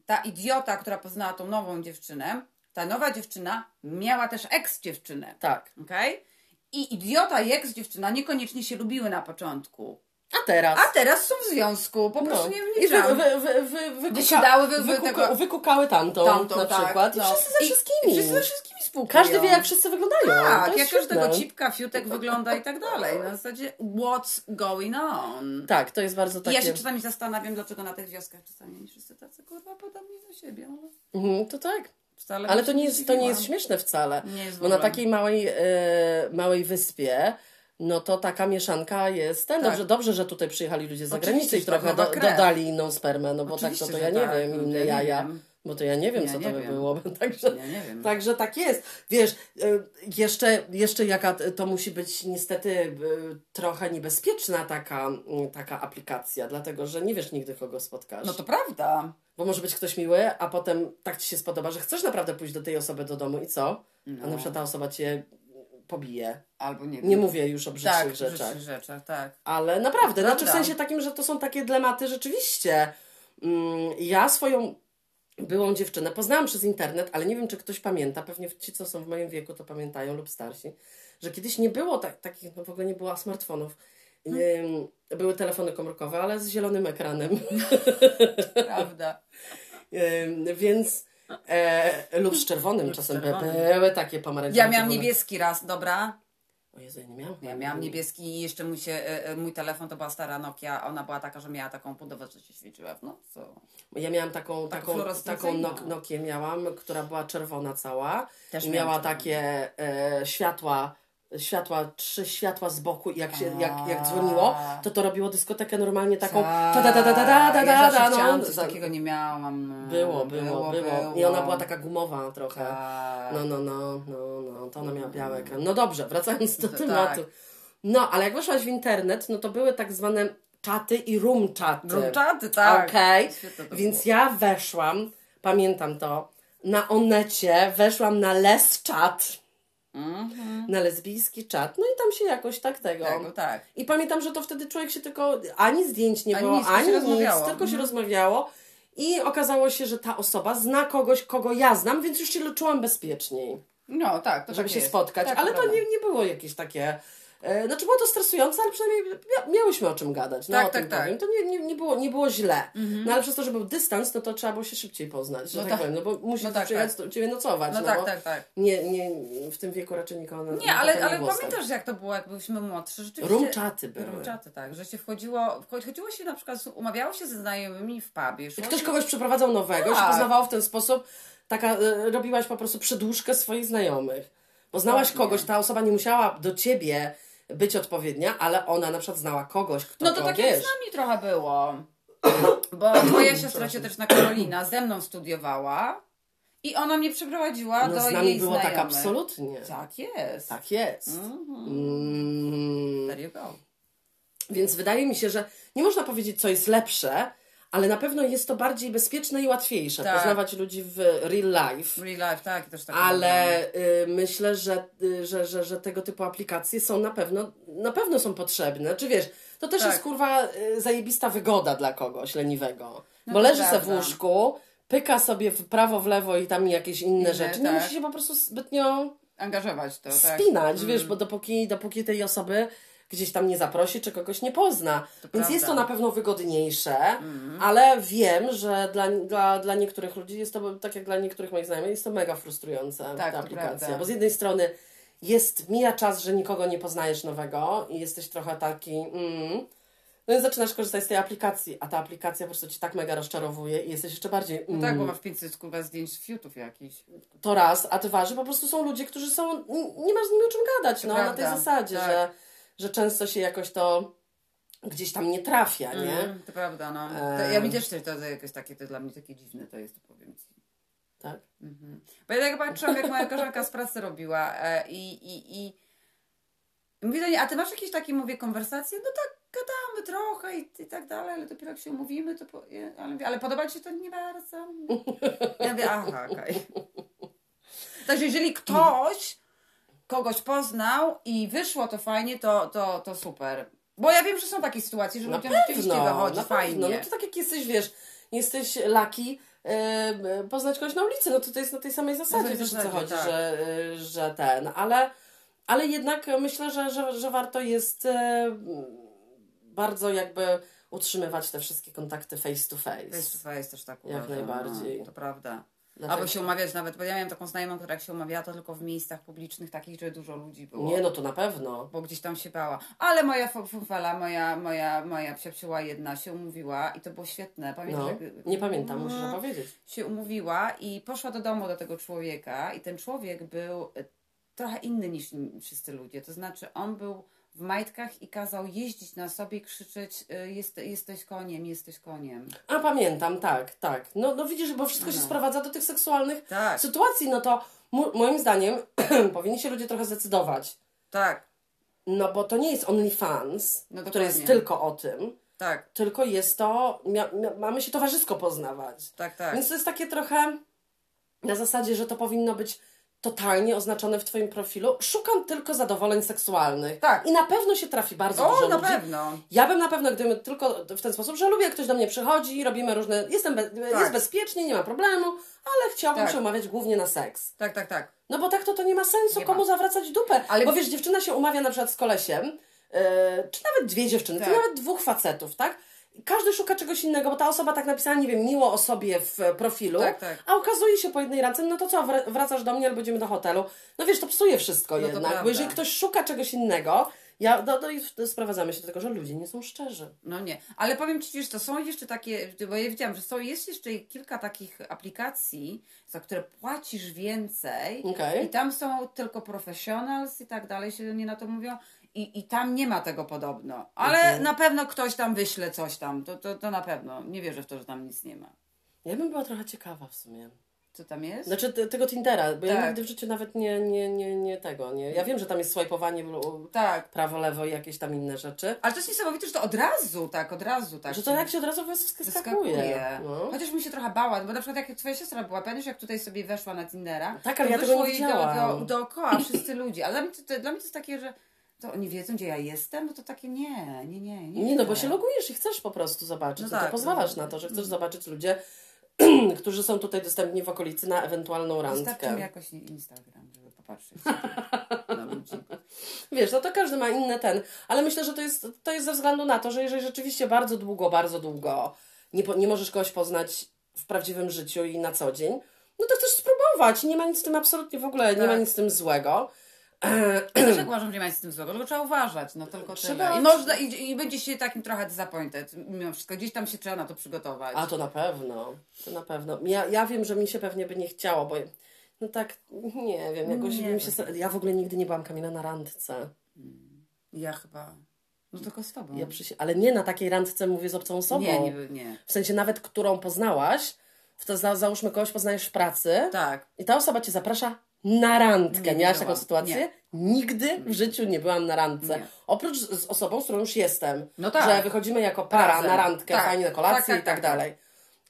ta idiota, która poznała tą nową dziewczynę, ta nowa dziewczyna miała też ex dziewczynę, Tak. okej? I idiota i ex dziewczyna niekoniecznie się lubiły na początku. A teraz? A teraz są w związku, po prostu nie I wy, wy, wy, wy, wykuka, Wysiadały, wy- wy- wykuka, tego- wykukały tamtą, Tamtą, na tak, przykład. no. I wszyscy ze I- wszystkimi. I wszyscy ze wszystkimi współpracują. Każdy wie, jak wszyscy wyglądają. Tak, jak każdego cipka, fiutek wygląda i tak dalej. Na zasadzie, what's going on? Tak, to jest bardzo I takie... ja się czasami zastanawiam, dlaczego na tych wioskach czasami wszyscy tacy kurwa podobni do siebie. ale Mhm, to tak. Wcale Ale to nie jest, to nie jest śmieszne wcale. Nie jest Bo na takiej małej, e, małej wyspie, no to taka mieszanka jest ten. Tak. Dobrze, dobrze, że tutaj przyjechali ludzie z zagranicy i tak, trochę nowa do, dodali inną spermę, no bo Oczywiście, tak to, to że ja nie tak. wiem, No, inne ja jaja. wiem. Bo to ja nie wiem, Ja co nie to by wiem. było. Także, Ja. Także tak jest. Wiesz, e, jeszcze, jeszcze jaka to musi być niestety e, trochę niebezpieczna taka, mm, taka aplikacja, dlatego że nie wiesz nigdy, kogo spotkasz. No to prawda. Bo może być ktoś miły, a potem tak ci się spodoba, że chcesz naprawdę pójść do tej osoby do domu i co? No. A na przykład ta osoba cię pobije. Albo nie. Nie mówię już o brzydszych tak, rzeczach. brzydszych rzeczach, tak. Ale naprawdę, Prawda. znaczy w sensie takim, że to są takie dylematy rzeczywiście. Mm, Ja swoją byłą dziewczynę poznałam przez internet, ale nie wiem, czy ktoś pamięta, pewnie ci, co są w moim wieku, to pamiętają lub starsi, że kiedyś nie było tak, takich, no w ogóle nie było smartfonów. Ym, Były telefony komórkowe, ale z zielonym ekranem. Prawda. Więc e, lub z czerwonym Lub czasem czerwonym. były takie pomarańczowe. Ja miałam czerwone. niebieski raz, dobra? O Jezu, ja nie miałam. Ja miałam niebieski i jeszcze mój, się, e, e, mój telefon to była stara Nokia. Ona była taka, że miała taką budowę, że się świeciła w nocy. Ja miałam taką, Tak taką, taką nok- Nokię miałam, która była czerwona cała. Też miała takie e, światła, światła, trzy światła z boku i jak, się, jak, jak dzwoniło, to to robiło dyskotekę normalnie taką Tak. ta da da da da da da Ja da da chciałam, no. takiego nie miałam. Było, było, było, I ona była taka gumowa trochę. Tak. No, no, no, no, no, to ona miała biały ekran. No dobrze, wracając do To tematu. tak. No, ale jak weszłaś w internet, no to były tak zwane czaty i room czaty. Rumczaty, tak. Okej, więc ja weszłam, pamiętam to, na Onecie, weszłam na les chat, Mhm. na lesbijski czat, no i tam się jakoś tak tego. Tego, tak. I pamiętam, że to wtedy człowiek się tylko, ani zdjęć nie Ani było, nic, ani nic, rozmawiało. tylko się Mhm. rozmawiało. I okazało się, że ta osoba zna kogoś, kogo ja znam, więc już się czułam bezpieczniej, No tak, to żeby tak się jest. spotkać. Tak, ale to nie, nie było jakieś takie. E, znaczy było to stresujące, ale przynajmniej mia- miałyśmy o czym gadać. No Tak, o tak, tym tak. powiem. To nie, nie, nie, było, nie było źle. No ale przez to, że był dystans, no to trzeba było się szybciej poznać, No tak, tak. powiem. No bo musisz No tak, przyjechać do ciebie nocować. No No, tak, tak, tak. Nie, nie, w tym wieku raczej nikogo Nie, ale, nie ale stać. pamiętasz jak to było, jak byliśmy młodszy? Rzeczywiście... Rumczaty były. Rumczaty, tak. Że się wchodziło, wcho- chodziło się na przykład, umawiało się ze znajomymi w pubie. Ktoś się- kogoś przeprowadzał nowego i się Tak. poznawało w ten sposób. Taka, e, robiłaś po prostu przedłużkę swoich znajomych. Poznałaś Dokładnie. kogoś, ta osoba nie musiała do ciebie być odpowiednia, ale ona na przykład znała kogoś, kto No to to tak jak z nami trochę było. Bo twoja siostra cioteczna Karolina ze mną studiowała i ona mnie przeprowadziła No do z nami jej było znajomych. tak absolutnie. Tak jest. Tak jest. Mhm. Mm. There you go. Więc wydaje mi się, że nie można powiedzieć, co jest lepsze, ale na pewno jest to bardziej bezpieczne i łatwiejsze. Tak. Poznawać ludzi w real life. Real life, tak, też tak. Ale y, myślę, że, y, że, że, że tego typu aplikacje są na pewno, na pewno są potrzebne. Czy wiesz, to też Tak. jest kurwa y, zajebista wygoda dla kogoś leniwego. No Bo leży se w łóżku, pyka sobie w prawo, w lewo i tam jakieś inne, Inne, rzeczy. Nie tak. musi się po prostu zbytnio Angażować to, tak. spinać, wiesz, bo dopóki, dopóki tej osoby gdzieś tam nie zaprosi, czy kogoś nie pozna. Więc prawda. jest to na pewno wygodniejsze, ale wiem, że dla, dla, dla niektórych ludzi jest to, tak jak dla niektórych moich znajomych, jest to mega frustrujące Tak, ta to aplikacja. prawda. Bo z jednej strony jest, mija czas, że nikogo nie poznajesz nowego i jesteś trochę taki mm, no i zaczynasz korzystać z tej aplikacji, a ta aplikacja po prostu ci tak mega rozczarowuje i jesteś jeszcze bardziej mm, No tak, bo masz 500 kurwa zdjęć z fiutów jakichś. to raz, a dwa, że po prostu są ludzie, którzy są, nie masz z nimi o czym gadać, To no, na prawda, tej zasadzie, tak. że, że często się jakoś to gdzieś tam nie trafia, nie? Mm, to prawda, no. To, ja mi też to, to jakoś takie, to dla mnie takie dziwne to jest, to powiem ci. Tak? Mhm. Bo ja tak patrzyłam, jak moja koleżanka z pracy robiła e, i, i, i mówię do niej, a ty masz jakieś takie, mówię, konwersacje? No tak, gadamy trochę, okej i tak dalej, ale dopiero jak się umówimy, to... Po... Ale, ale podoba Ci się to nie bardzo? Ja mówię, aha, okej. Także jeżeli ktoś kogoś poznał i wyszło to fajnie, to, to, to super. Bo ja wiem, że są takie sytuacje, że Na ludziom rzeczywiście wychodzi na fajnie. pewno. No to tak jak jesteś, wiesz, jesteś laki, e, poznać kogoś na ulicy, no to to jest na tej samej zasadzie, tej wiesz o co zasadzie, chodzi, tak. że, e, że ten, ale, ale jednak myślę, że, że, że warto jest e, bardzo jakby utrzymywać te wszystkie kontakty face to face. Face to face też tak Jak uważam, najbardziej. No, to prawda. Dlatego- Albo się umawiać nawet, bo ja miałam taką znajomą, która jak się umawiała, to tylko w miejscach publicznych, takich, że dużo ludzi było. Nie, no to na pewno. Bo gdzieś tam się bała. Ale moja fu- funfela, moja, moja, moja przyjacióła jedna się umówiła i to było świetne. No, jak... nie pamiętam, musisz No, opowiedzieć. się umówiła i poszła do domu do tego człowieka i ten człowiek był trochę inny niż wszyscy ludzie. To znaczy on był w majtkach i kazał jeździć na sobie i krzyczeć e, jest, jesteś koniem, jesteś koniem. A pamiętam, tak, tak. No, no widzisz, bo wszystko się No. sprowadza do tych seksualnych Tak. sytuacji, no to moim zdaniem powinni się ludzie trochę zdecydować. Tak, No bo to nie jest OnlyFans, No które jest tylko o tym, tak, tylko jest to, mamy się towarzysko poznawać. tak, tak. Więc to jest takie trochę na zasadzie, że to powinno być totalnie oznaczone w Twoim profilu. Szukam tylko zadowoleń seksualnych. Tak. I na pewno się trafi bardzo O, dużo na ludzi. pewno. Ja bym na pewno, gdybym tylko w ten sposób, że lubię, jak ktoś do mnie przychodzi, robimy różne, jestem be, jest bezpiecznie, nie ma problemu, ale chciałbym Tak. się umawiać głównie na seks. Tak, tak, tak. No bo tak to to nie ma sensu, Nie komu ma. zawracać dupę. Ale- Bo wiesz, dziewczyna się umawia na przykład z kolesiem, yy, czy nawet dwie dziewczyny, Tak. czy nawet dwóch facetów, tak? Każdy szuka czegoś innego, bo ta osoba tak napisała, nie wiem, miło o sobie w profilu, Tak, tak. a okazuje się po jednej randce, no to co, wr- wracasz do mnie albo idziemy do hotelu. No wiesz, to psuje wszystko No jednak, bo jeżeli ktoś szuka czegoś innego, ja, no, no sprowadzamy się do tego, że ludzie nie są szczerzy. No nie, ale powiem Ci, że to są jeszcze takie, bo ja wiedziałam, że są, jest jeszcze kilka takich aplikacji, za które płacisz więcej Okej. i tam są tylko professionals i tak dalej, się nie na to mówią i, i tam nie ma tego podobno, ale Mhm. na pewno ktoś tam wyśle coś tam, to, to, to na pewno, nie wierzę w to, że tam nic nie ma. Ja bym była trochę ciekawa w sumie. Co tam jest? Znaczy te, tego Tindera, bo ja Tak. nigdy w życiu nawet nie, nie, nie, nie tego, nie. Ja wiem, że tam jest swajpowanie Tak, prawo, lewo i jakieś tam inne rzeczy. ale to jest niesamowite, że to od razu, tak, od razu, tak. Że to jak się od razu wyskakuje. No. Chociaż bym się trochę bała, bo na przykład jak twoja siostra była, pamiętasz jak tutaj sobie weszła na Tindera? Tak, ale to ja tego nie jej do, widziałam. do, dookoła wszyscy ludzie. Ale dla mnie, to, dla mnie to jest takie, że to oni wiedzą, gdzie ja jestem, no to takie nie, nie, nie. Nie, Nie, no bo się logujesz i chcesz po prostu zobaczyć. No No to tak, pozwalasz no. na to, że chcesz zobaczyć ludzie, którzy są tutaj dostępni w okolicy na ewentualną Wystarczy mi randkę. jakoś Instagram, żeby popatrzeć na ludzi. Wiesz, no to każdy ma inny ten, ale myślę, że to jest, to jest ze względu na to, że jeżeli rzeczywiście bardzo długo, bardzo długo nie, nie możesz kogoś poznać w prawdziwym życiu i na co dzień, no to chcesz spróbować. Nie ma nic z tym absolutnie w ogóle, nie Tak. ma nic z tym złego. Ja też uważam, że nie ma nic z tym złego, tylko trzeba uważać, no tylko Trzeba- tyle. I można, i, i będzie się takim trochę disappointed, mimo wszystko, gdzieś tam się trzeba na to przygotować. A to na pewno, to na pewno. Ja, ja wiem, że mi się pewnie by nie chciało, bo no tak, nie wiem, jakoś Nie się... Ja w ogóle nigdy nie byłam Kamila na randce. Ja chyba, no tylko z tobą. Ja przysi- ale nie na takiej randce mówię z obcą osobą. nie, nie, nie. W sensie nawet, którą poznałaś, to za, załóżmy kogoś poznajesz w pracy Tak. i ta osoba cię zaprasza na randkę. Nie, nie Miałaś taką sytuację? Nie. Nigdy w życiu nie byłam na randce. Nie. Oprócz z, osobą, z którą już jestem. No tak. Że wychodzimy jako para Razem. na randkę, Tak. fajnie na kolację Tak, tak, i tak, tak, dalej.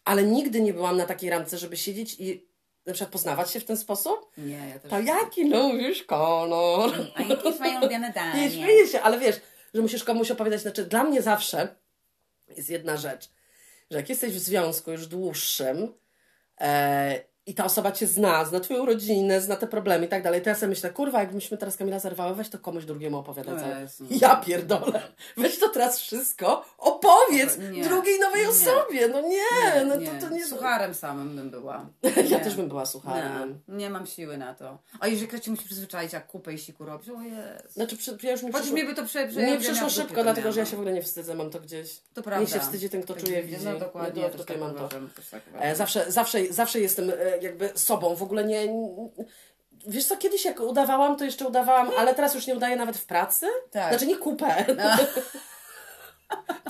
Ale nigdy nie byłam na takiej randce, żeby siedzieć i na przykład poznawać się w ten sposób. Nie, ja też To jaki lubisz kolor? A jakie jest moje ulubione Nie danie? śmieję się, ale wiesz, że musisz komuś opowiadać. Znaczy, dla mnie zawsze jest jedna rzecz, że jak jesteś w związku już dłuższym e, i ta osoba cię zna, zna twoją rodzinę, zna te problemy i tak dalej, to ja sobie myślę, kurwa, jakbyśmy teraz Kamila zerwały, weź to komuś drugiemu opowiadać. Ja pierdolę. Weź to teraz wszystko opowiedz Nie. drugiej nowej Nie. osobie. No nie, no nie. to, to nie... Sucharem samym bym była. Ja też bym była sucharem. Nie, mam siły na to. A jeżeli ktoś musi przyzwyczaić, jak kupę i siku robisz, o jest. Znaczy, przy, ja już mi przyszło, by to prze, prze, nie przyszło szybko, dlatego że ja się w ogóle nie wstydzę, mam to gdzieś. To prawda. Nie się wstydzi ten, kto Tak czuje, widzi. No dokładnie, Ja ja też tutaj tak mam to. tak E. Zawsze, zawsze, zawsze jestem e, jakby sobą. W ogóle nie. Wiesz co, kiedyś jak udawałam, to jeszcze udawałam, ale teraz już nie udaję nawet w pracy. Tak. Znaczy nie kupę.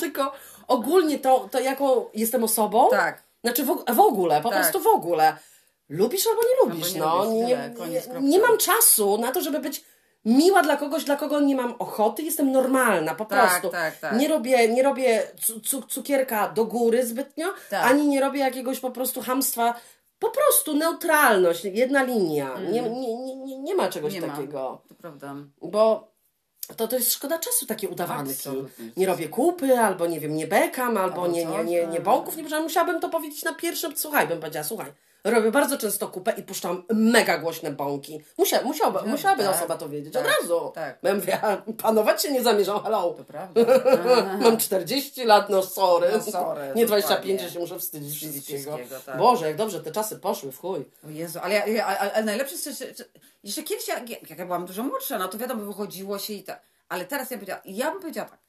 Tylko ogólnie to, to jaką jestem osobą. Tak. Znaczy w, w ogóle, po Tak. prostu w ogóle. Lubisz albo nie lubisz, nie no. lubisz, Nie, nie, nie, mam czasu na to, żeby być miła dla kogoś, dla kogo nie mam ochoty, jestem normalna, po Tak, prostu. tak, tak. Nie robię, nie robię cu, cu, cukierka do góry zbytnio, Tak. ani nie robię jakiegoś po prostu hamstwa. Po prostu neutralność, jedna linia. Nie, nie, nie, nie, nie ma czegoś Mm. Nie ma. takiego. To prawda. Bo to, to jest szkoda czasu takie udawanki. Absolutnie. Nie robię kupy, albo nie wiem, nie bekam, albo nie, nie, coś, nie, nie tak. bąków, nie musiałabym to powiedzieć na pierwszym, słuchaj, bym powiedziała, słuchaj, robię bardzo często kupę i puszczam mega głośne bąki. Musia, musiałby, musiałaby tak, osoba to wiedzieć tak, od razu. tak. Bym mówiła, panować się nie zamierzam, hello. To prawda. Mam 40 lat, no sorry. No sorry, nie dokładnie. 25, że się muszę wstydzić wszystkiego. Wszystkiego, tak. Boże, jak dobrze te czasy poszły, w chuj. O Jezu, ale, ja, ja, ale, ale najlepsze jest, że, że jeszcze kiedyś, jak, jak ja byłam dużo młodsza, no to wiadomo, wychodziło się i tak. Ale teraz ja, powiedziała, ja bym powiedziała tak.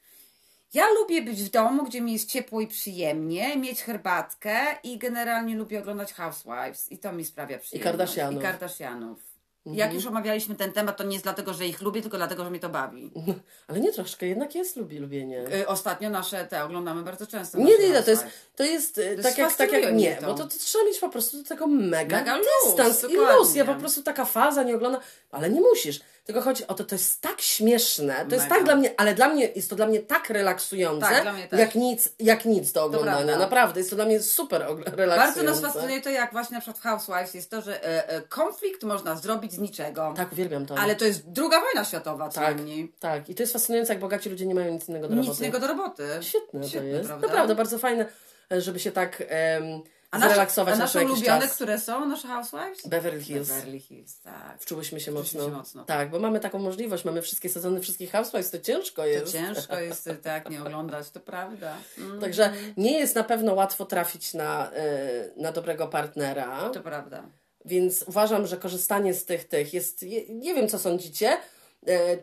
Ja lubię być w domu, gdzie mi jest ciepło i przyjemnie, mieć herbatkę i generalnie lubię oglądać Housewives i to mi sprawia przyjemność. Kardashianów. I Kardashianów. Jak już omawialiśmy ten temat, to nie jest dlatego, że ich lubię, tylko dlatego, że mnie to bawi. Ale nie troszkę, jednak jest lubi, lubienie. Y, Ostatnio nasze te oglądamy bardzo często. Nie, nie, to jest, to jest, e, jest tak, jak, tak jak nie, to. bo to, to trzeba mieć po prostu do tego mega, Mega luz, dystans i dokładnie. luz. Ja po prostu taka faza nie oglądam, ale nie musisz. Tylko chodzi o to, to jest tak śmieszne, to jest Mega. tak dla mnie, ale dla mnie jest to dla mnie tak relaksujące, Tak, mnie jak nic, jak nic do oglądania. Naprawdę, jest to dla mnie super relaksujące. Bardzo nas fascynuje to, jak właśnie na przykład w Housewives jest to, że e, e, konflikt można zrobić z niczego. Tak, uwielbiam to. Ale to jest druga wojna światowa co tak, najmniej. tak. I to jest fascynujące, jak bogaci ludzie nie mają nic innego do Nic roboty. innego do roboty. Świetne, to Świetne, jest. prawda? Naprawdę, bardzo fajne, e, żeby się tak em, A nasze, zrelaksować a na nasze ulubione, czas. które są, nasze Housewives? Beverly Hills. Beverly Hills, tak. Wczułyśmy się Wczułyśmy mocno. się mocno. Tak, bo mamy taką możliwość, mamy wszystkie sezony wszystkich Housewives, to ciężko To jest. ciężko jest tak nie oglądać, to prawda. Mm, Także nie jest na pewno łatwo trafić na, y, na dobrego partnera, to prawda. więc uważam, że korzystanie z tych tych jest, je- nie wiem co sądzicie,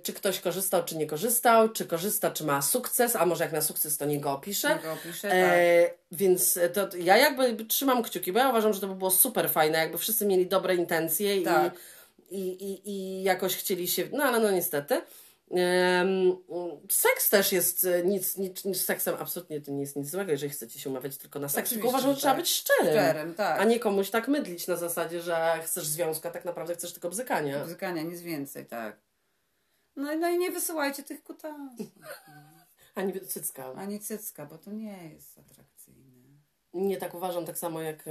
czy ktoś korzystał, czy nie korzystał, czy korzysta, czy ma sukces, a może jak na sukces, to nie go opisze. Jak go opiszę, tak. E, więc to, ja jakby trzymam kciuki, bo ja uważam, że to by było super fajne, jakby wszyscy mieli dobre intencje Tak. i, i, i, i jakoś chcieli się, no ale no niestety. Seks też jest e, nic, nic, nic seksem absolutnie to nie jest nic złego, jeżeli chcecie się umawiać tylko na seks. Tylko uważam, że że trzeba tak. być szczerym, Szczerym, tak. a nie komuś tak mydlić na zasadzie, że chcesz związku, a tak naprawdę chcesz tylko bzykania. Bzykania, nic więcej, tak. No, i- no i nie wysyłajcie tych kutasów. Ani cycka. Ani cycka, bo to nie jest atrakcyjne. Nie tak uważam, tak samo jak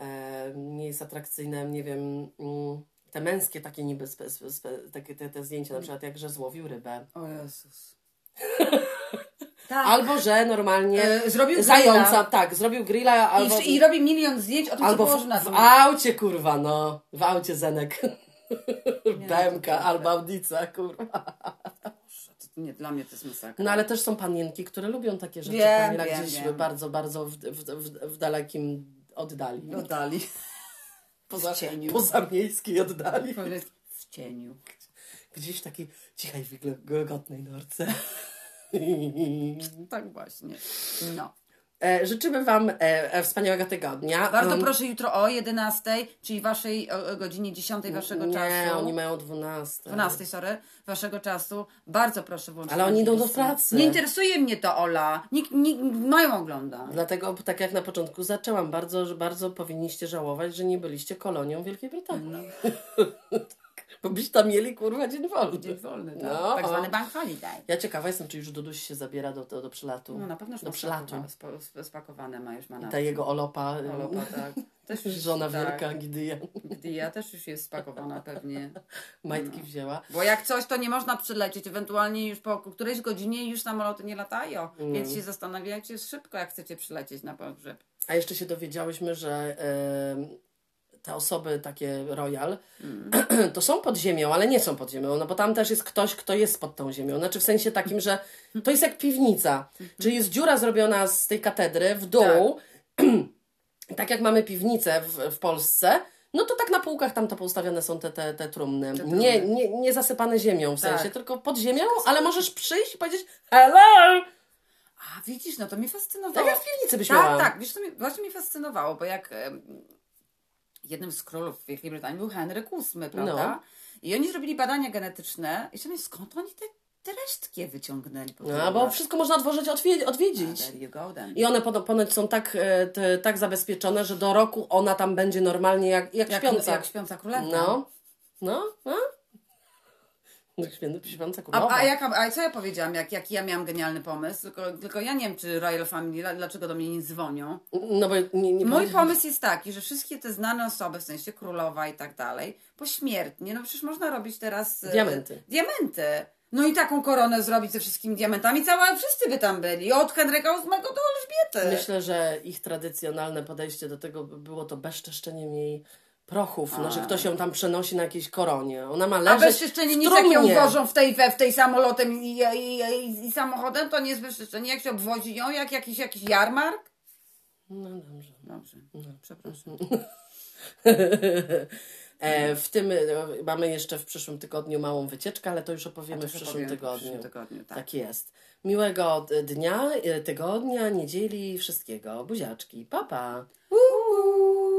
e, nie jest atrakcyjne, nie wiem, mm, te męskie takie niby spe, spe, spe, takie te, te zdjęcia, na przykład jak że złowił rybę. O Jezus. tak. Albo że normalnie E, zrobił zająca, grilla. tak, zrobił grilla, albo, I, I robi milion zdjęć o tym, albo co w, położy na w dół. aucie, kurwa, no, w aucie Zenek. BMK to- albo Audica, kurwa. Nie, dla mnie to jest masakra. No ale też są panienki, które lubią takie rzeczy, Wiem, wiem, gdzieś wiem. bardzo, bardzo w, w, w, w dalekim oddali. Dodali. Poza, w cieniu. poza miejskiej oddali. W cieniu. Gdzieś w takiej cichej, wilgotnej norce. Tak właśnie. No. E, życzymy Wam e, e, wspaniałego tygodnia. Bardzo Um, proszę jutro o 11, czyli waszej godzinie 10 waszego nie, czasu. oni mają 12. 12, sorry, waszego czasu. Bardzo proszę włączyć. Ale oni idą do pracy. Nie interesuje mnie to, Ola. Nikt, nikt mają ogląda. Dlatego, tak jak na początku zaczęłam, bardzo, bardzo powinniście żałować, że nie byliście kolonią Wielkiej Brytanii. No. Bo byście tam mieli, kurwa, dzień wolny. Dzień wolny, tak. No, tak zwany bank holiday. Ja ciekawa jestem, czy już Duduś się zabiera do, do, do przylatu. No na pewno już do ma spakowane, ma już ma na Ta jego olopa, Olopa, tak. Też już, żona tak. wielka, Gideon, Ja też już jest spakowana pewnie. majtki No. wzięła. Bo jak coś, to nie można przylecieć. Ewentualnie już po którejś godzinie już samoloty nie latają. Mm. Więc się zastanawiajcie szybko, jak chcecie przylecieć na pogrzeb. A jeszcze się dowiedziałyśmy, że te osoby takie royal Mm. to są pod ziemią, ale nie są pod ziemią, no bo tam też jest ktoś, kto jest pod tą ziemią. Znaczy w sensie takim, że to jest jak piwnica. Czyli jest dziura zrobiona z tej katedry w dół. Tak, jak mamy piwnicę w, w Polsce, no to tak na półkach tam to poustawione są te, te, te trumny. trumny. Nie, nie, nie zasypane ziemią w Tak. sensie, tylko pod ziemią, ale możesz przyjść i powiedzieć hello! A widzisz, no to mnie fascynowało. Tak jak w piwnicy byś Tak, miała. tak, wiesz, to mnie, właśnie mnie fascynowało, bo jak jednym z królów Wielkiej Brytanii był Henryk VIII, prawda? No. I oni zrobili badania genetyczne i sobie skąd oni te, te resztki wyciągnęli? Po No, bo wszystko można odwożyć, odwie- odwiedzić. I one pono- ponoć są tak, e, te, tak zabezpieczone, że do roku ona tam będzie normalnie jak, jak, jak, śpiąca. jak śpiąca królewna. No, no, no. Święty, A, królowa. a, jaka, a co ja powiedziałam, jak, jaki ja miałam genialny pomysł? Tylko, tylko ja nie wiem, czy Royal Family, dlaczego do mnie nie dzwonią. No bo nie, nie Mój pomysł jest taki, że wszystkie te znane osoby, w sensie królowa i tak dalej, pośmiertnie, no przecież można robić teraz... e, Diamenty. Diamenty. No i taką koronę zrobić ze wszystkimi diamentami, całe wszyscy by tam byli, od Henryka VIII do Elżbiety. Myślę, że ich tradycjonalne podejście do tego by było to bezczeszczeniem jej prochów, no, że ktoś ją tam przenosi na jakiejś koronie. Ona ma A leżeć bezczeszczenie w nie jak ją wożą w tej, we, w tej samolotem i, i, i, i samochodem, to nie jest bezczeszczenie. Jak się obwozi ją, jak jakiś, jakiś jarmark? No dobrze. Dobrze, przepraszam. E, w tym e, mamy jeszcze w przyszłym tygodniu małą wycieczkę, ale to już opowiemy to w przyszłym opowiemy w tygodniu. przyszłym tygodniu, tak. tak jest. Miłego dnia, e, tygodnia, niedzieli, wszystkiego. Buziaczki. Pa, pa. Uuu.